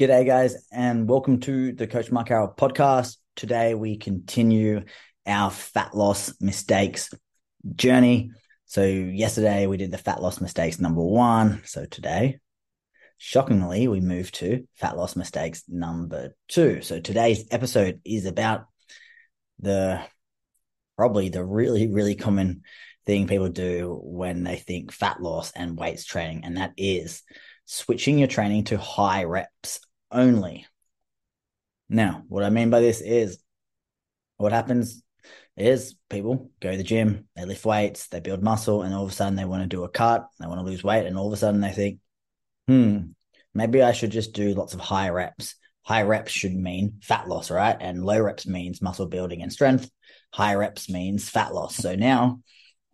G'day, guys, and welcome to the Coach Mark Carroll podcast. Today, we continue our fat loss mistakes journey. So, yesterday we did the fat loss mistakes number one. So, today, shockingly, we move to fat loss mistakes number two. So, today's episode is about the probably the really, really common thing people do when they think fat loss and weights training, and that is switching your training to high reps only. Now, what I mean by this is what happens is people go to the gym, they lift weights, they build muscle, and all of a sudden they want to do a cut, they want to lose weight, and all of a sudden they think, hmm, maybe I should just do lots of high reps. High reps should mean fat loss, right? And low reps means muscle building and strength. High reps means fat loss. So now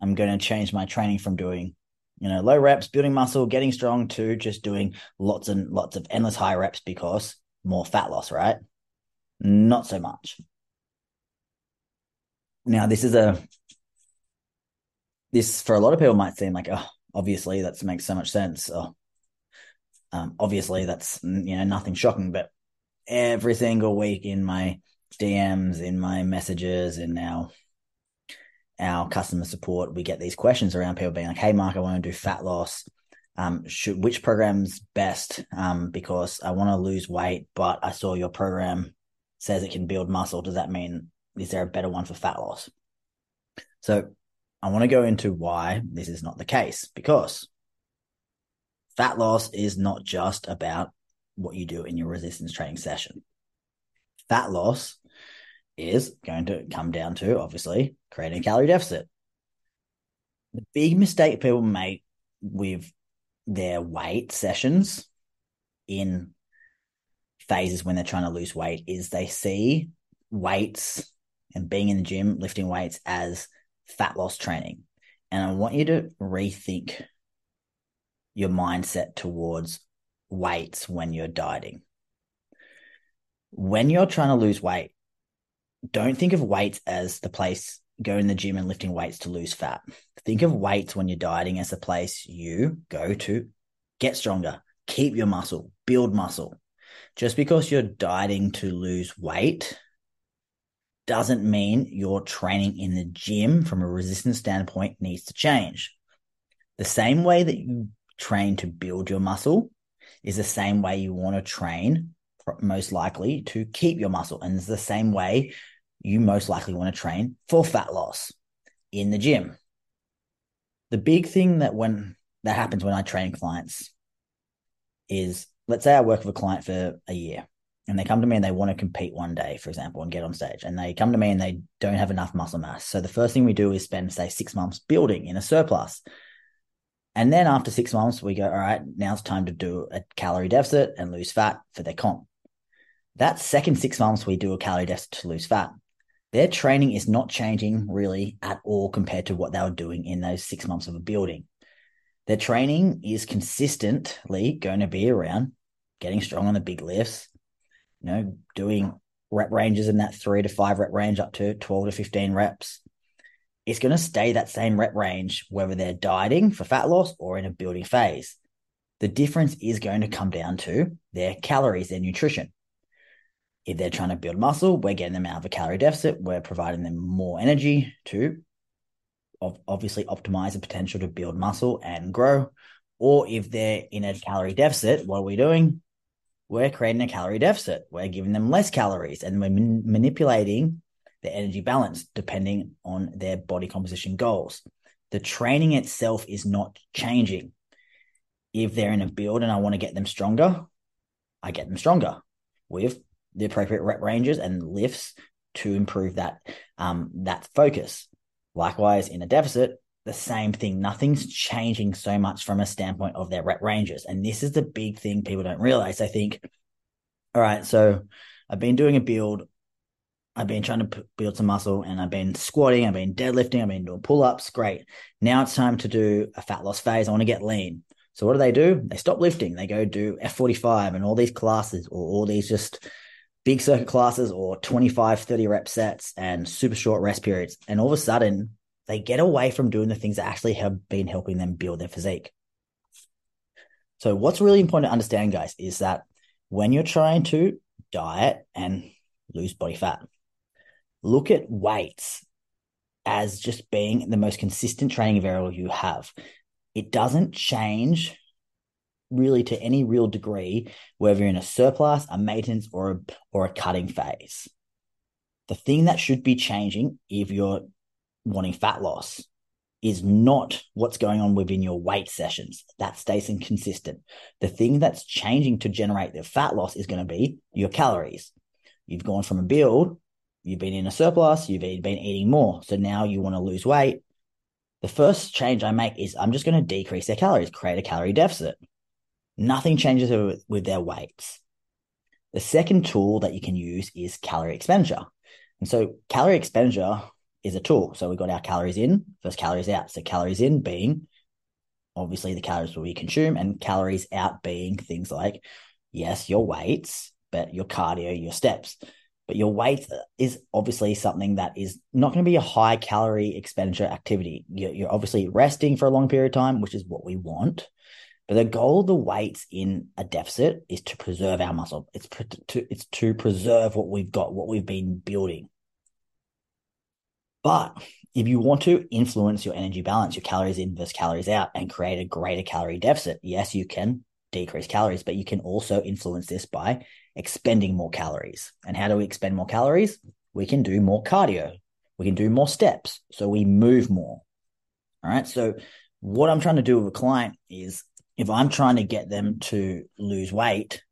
I'm going to change my training from doing you know, low reps, building muscle, getting strong to just doing lots and lots of endless high reps because more fat loss, right? Not so much. Now, this is a, this for a lot of people might seem like, oh, obviously that makes so much sense. Oh, um, obviously that's, you know, nothing shocking, but every single week in my DMs, in my messages, in now our customer support, we get these questions around people being like, "Hey, Mark, I want to do fat loss. Um, should which program's best? Um, because I want to lose weight, but I saw your program says it can build muscle. Does that mean is there a better one for fat loss?" So, I want to go into why this is not the case because fat loss is not just about what you do in your resistance training session. Fat loss is going to come down to obviously creating a calorie deficit. The big mistake people make with their weight sessions in phases when they're trying to lose weight is they see weights and being in the gym, lifting weights as fat loss training. And I want you to rethink your mindset towards weights when you're dieting. When you're trying to lose weight, don't think of weights as the place go in the gym and lifting weights to lose fat. Think of weights when you're dieting as a place you go to get stronger, keep your muscle, build muscle. Just because you're dieting to lose weight doesn't mean your training in the gym from a resistance standpoint needs to change. The same way that you train to build your muscle is the same way you want to train most likely to keep your muscle. And it's the same way you most likely want to train for fat loss in the gym. The big thing that when that happens when I train clients is let's say I work with a client for a year and they come to me and they want to compete one day, for example, and get on stage. And they come to me and they don't have enough muscle mass. So the first thing we do is spend, say, six months building in a surplus. And then after six months, we go, all right, now it's time to do a calorie deficit and lose fat for their comp. That second six months, we do a calorie deficit to lose fat. Their training is not changing really at all compared to what they were doing in those six months of a building. Their training is consistently going to be around getting strong on the big lifts, you know, doing rep ranges in that three to five rep range up to 12 to 15 reps. It's going to stay that same rep range, whether they're dieting for fat loss or in a building phase. The difference is going to come down to their calories, their nutrition. If they're trying to build muscle, we're getting them out of a calorie deficit. We're providing them more energy to obviously optimize the potential to build muscle and grow. Or if they're in a calorie deficit, what are we doing? We're creating a calorie deficit. We're giving them less calories and we're man- manipulating the energy balance depending on their body composition goals. The training itself is not changing. If they're in a build and I want to get them stronger, I get them stronger with the appropriate rep ranges and lifts to improve that um, that focus. Likewise, in a deficit, the same thing. Nothing's changing so much from a standpoint of their rep ranges, and this is the big thing people don't realize. They think, all right, so I've been doing a build. I've been trying to build some muscle and I've been squatting, I've been deadlifting, I've been doing pull ups. Great. Now it's time to do a fat loss phase. I want to get lean. So what do they do? They stop lifting. They go do F45 and all these classes or all these just big circuit classes or 25, 30 rep sets and super short rest periods. And all of a sudden, they get away from doing the things that actually have been helping them build their physique. So, what's really important to understand, guys, is that when you're trying to diet and lose body fat, look at weights as just being the most consistent training variable you have. It doesn't change really to any real degree whether in a surplus, a maintenance, or a, or a cutting phase. The thing that should be changing if you're wanting fat loss is not what's going on within your weight sessions. That stays inconsistent. The thing that's changing to generate the fat loss is going to be your calories. You've gone from a build, you've been in a surplus, you've been eating more. So now you want to lose weight. The first change I make is I'm just going to decrease their calories, create a calorie deficit. Nothing changes with, their weights. The second tool that you can use is calorie expenditure. And so calorie expenditure is a tool. So we've got our calories in versus calories out. So calories in being obviously the calories we consume, and calories out being things like, yes, your weights, but your cardio, your steps. But your weight is obviously something that is not going to be a high calorie expenditure activity. You're obviously resting for a long period of time, which is what we want. But the goal of the weights in a deficit is to preserve our muscle. It's to, it's to preserve what we've got, what we've been building. But if you want to influence your energy balance, your calories in versus calories out, and create a greater calorie deficit, yes, you can decrease calories, but you can also influence this by expending more calories. And how do we expend more calories? We can do more cardio. We can do more steps. So we move more. All right. So what I'm trying to do with a client is if I'm trying to get them to lose weight,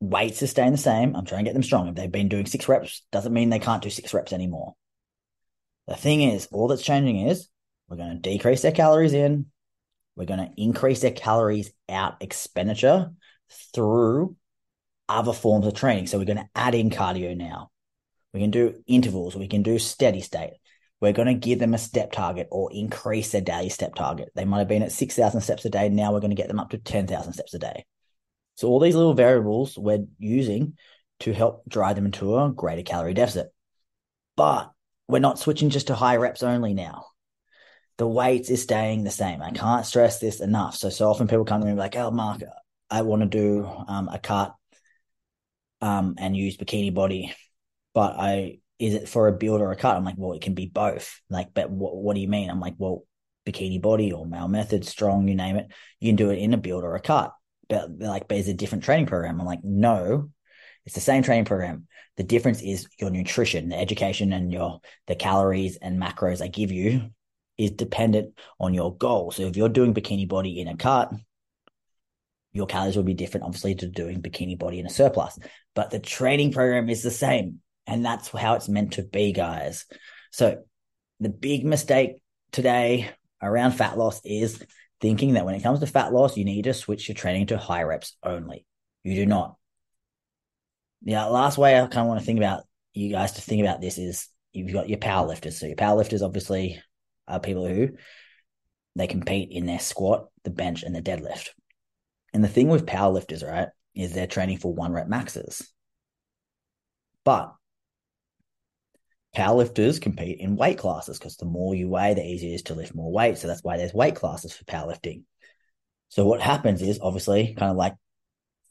weights are staying the same. I'm trying to get them strong. If they've been doing six reps, doesn't mean they can't do six reps anymore. The thing is, all that's changing is we're going to decrease their calories in, we're going to increase their calories out expenditure through other forms of training. So we're going to add in cardio now. We can do intervals, we can do steady state. We're going to give them a step target or increase their daily step target. They might have been at 6,000 steps a day. Now we're going to get them up to 10,000 steps a day. So all these little variables we're using to help drive them into a greater calorie deficit. But we're not switching just to high reps only now. The weights is staying the same. I can't stress this enough. So so often people come to me like, "Oh, Mark, I want to do um, a cut um, and use bikini body, but I is it for a build or a cut?" I'm like, "Well, it can be both." Like, but what, what do you mean? I'm like, "Well, bikini body or male method, strong, you name it, you can do it in a build or a cut." but like, but it's a different training program. I'm like, no, it's the same training program. The difference is your nutrition, the education, and your the calories and macros I give you is dependent on your goal. So if you're doing bikini body in a cut, your calories will be different, obviously, to doing bikini body in a surplus. But the training program is the same, and that's how it's meant to be, guys. So the big mistake today around fat loss is thinking that when it comes to fat loss, you need to switch your training to high reps only. You do not. The last way I kind of want to think about you guys to think about this is you've got your power lifters. So your power lifters obviously are people who they compete in their squat, the bench, and the deadlift. And the thing with power lifters, right, is they're training for one rep maxes. But powerlifters compete in weight classes because the more you weigh, the easier it is to lift more weight. So that's why there's weight classes for powerlifting. So what happens is obviously kind of like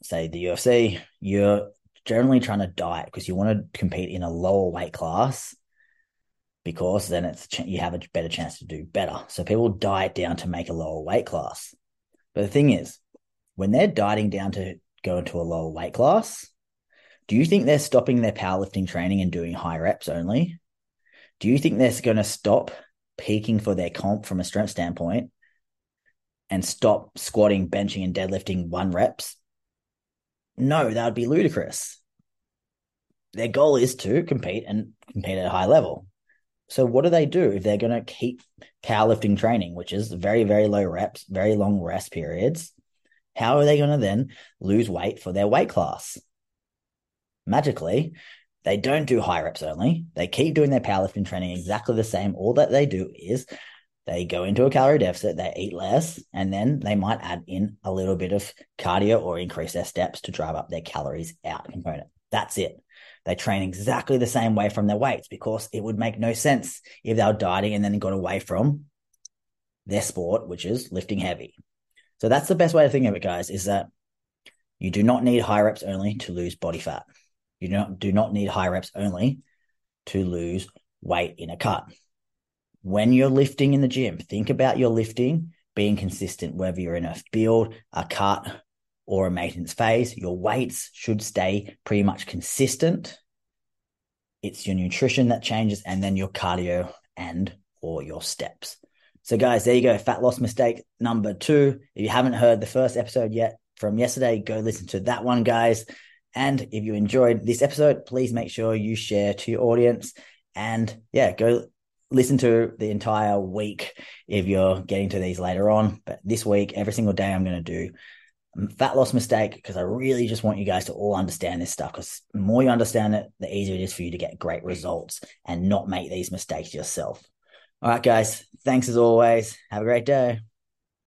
say the UFC, you're generally trying to diet because you want to compete in a lower weight class because then it's you have a better chance to do better. So people diet down to make a lower weight class. But the thing is, when they're dieting down to go into a lower weight class, do you think they're stopping their powerlifting training and doing high reps only? Do you think they're going to stop peaking for their comp from a strength standpoint and stop squatting, benching, and deadlifting one reps? No, that would be ludicrous. Their goal is to compete and compete at a high level. So what do they do if they're going to keep powerlifting training, which is very, very low reps, very long rest periods? How are they going to then lose weight for their weight class? Magically, they don't do high reps only. They keep doing their powerlifting training exactly the same. All that they do is they go into a calorie deficit, they eat less, and then they might add in a little bit of cardio or increase their steps to drive up their calories out component. That's it. They train exactly the same way from their weights because it would make no sense if they were dieting and then got away from their sport, which is lifting heavy. So that's the best way to think of it, guys, is that You do not need high reps only to lose body fat. You do not, do not need high reps only to lose weight in a cut. When you're lifting in the gym, think about your lifting being consistent, whether you're in a build, a cut, or a maintenance phase. Your weights should stay pretty much consistent. It's your nutrition that changes, and then your cardio and or your steps. So, guys, there you go. Fat loss mistake number two. If you haven't heard the first episode yet from yesterday, go listen to that one, guys. And if you enjoyed this episode, please make sure you share to your audience. And yeah, go listen to the entire week if you're getting to these later on. But this week, every single day, I'm going to do fat loss mistake because I really just want you guys to all understand this stuff because the more you understand it, the easier it is for you to get great results and not make these mistakes yourself. All right, guys. Thanks as always. Have a great day.